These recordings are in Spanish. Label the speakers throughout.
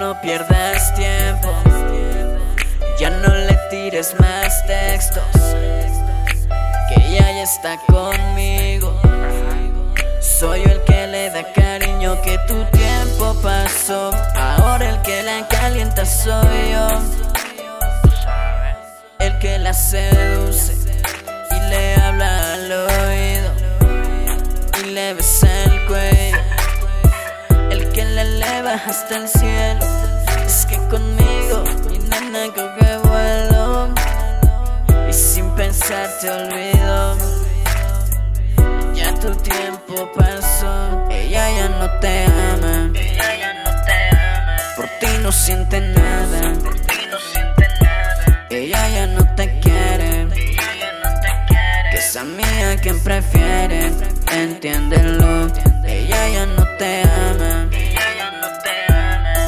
Speaker 1: No pierdas tiempo. Ya no le tires más textos. Que ella ya está conmigo. Soy el que le da cariño que tu tiempo pasó. Ahora el que la calienta soy yo. El que la seduce y le habla al oído y le besa el cuello. El que la eleva hasta el cielo. Que mi nena coge vuelo y sin pensar te olvido. Ya tu tiempo pasó, ella ya no te ama. Por ti no siente nada. Ella ya no te quiere. Que esa mía quien prefiere. Entiéndelo. Ella ya no te ama,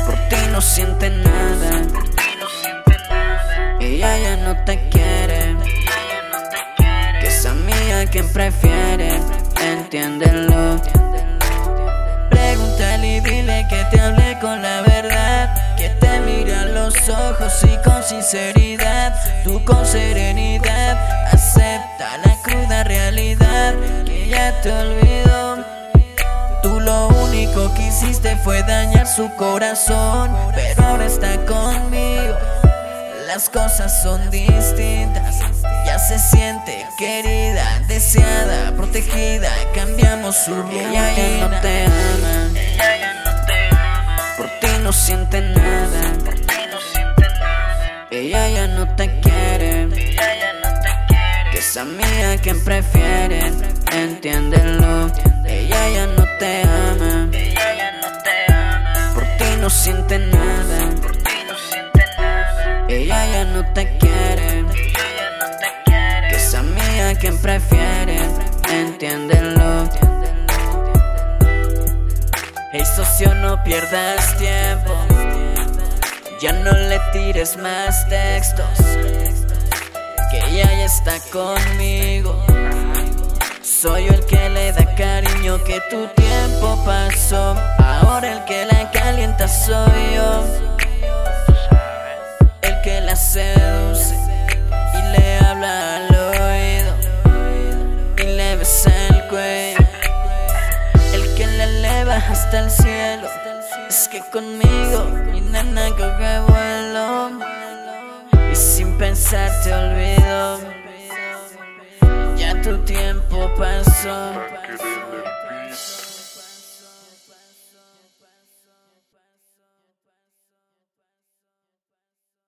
Speaker 1: Por ti no siente nada. Te quiere. Que esa mía quien prefiere. Entiéndelo. Pregúntale y dile que te hable con la verdad. Que te mire a los ojos y con sinceridad. Tú con serenidad acepta la cruda realidad. Que ya te olvidó. Tú lo único que hiciste fue dañar su corazón. Pero ahora está conmigo. Las cosas son distintas. Ya se siente querida, deseada, protegida. Cambiamos su rutina. Ella ya no te ama.
Speaker 2: Ella ya no te ama,
Speaker 1: Por ti no siente nada.
Speaker 2: por ti no siente nada.
Speaker 1: Ella ya no te quiere.
Speaker 2: Ella ya no te quiere.
Speaker 1: Que esa mía quien prefiere. Entiéndelo. Ella ya no te ama.
Speaker 2: Ella ya no te ama,
Speaker 1: Por ti no siente nada. Te quiere. Que esa mía quien prefiere. Entiéndelo. Hey socio, no pierdas tiempo. Ya no le tires más textos. Que ella ya está conmigo. Soy el que le da cariño que tu tiempo pasó. Ahora el que la calienta soy yo. Besa el cuello. El que la eleva hasta el cielo. Es que conmigo mi nena coge vuelo y sin pensar te olvido. Ya tu tiempo pasó.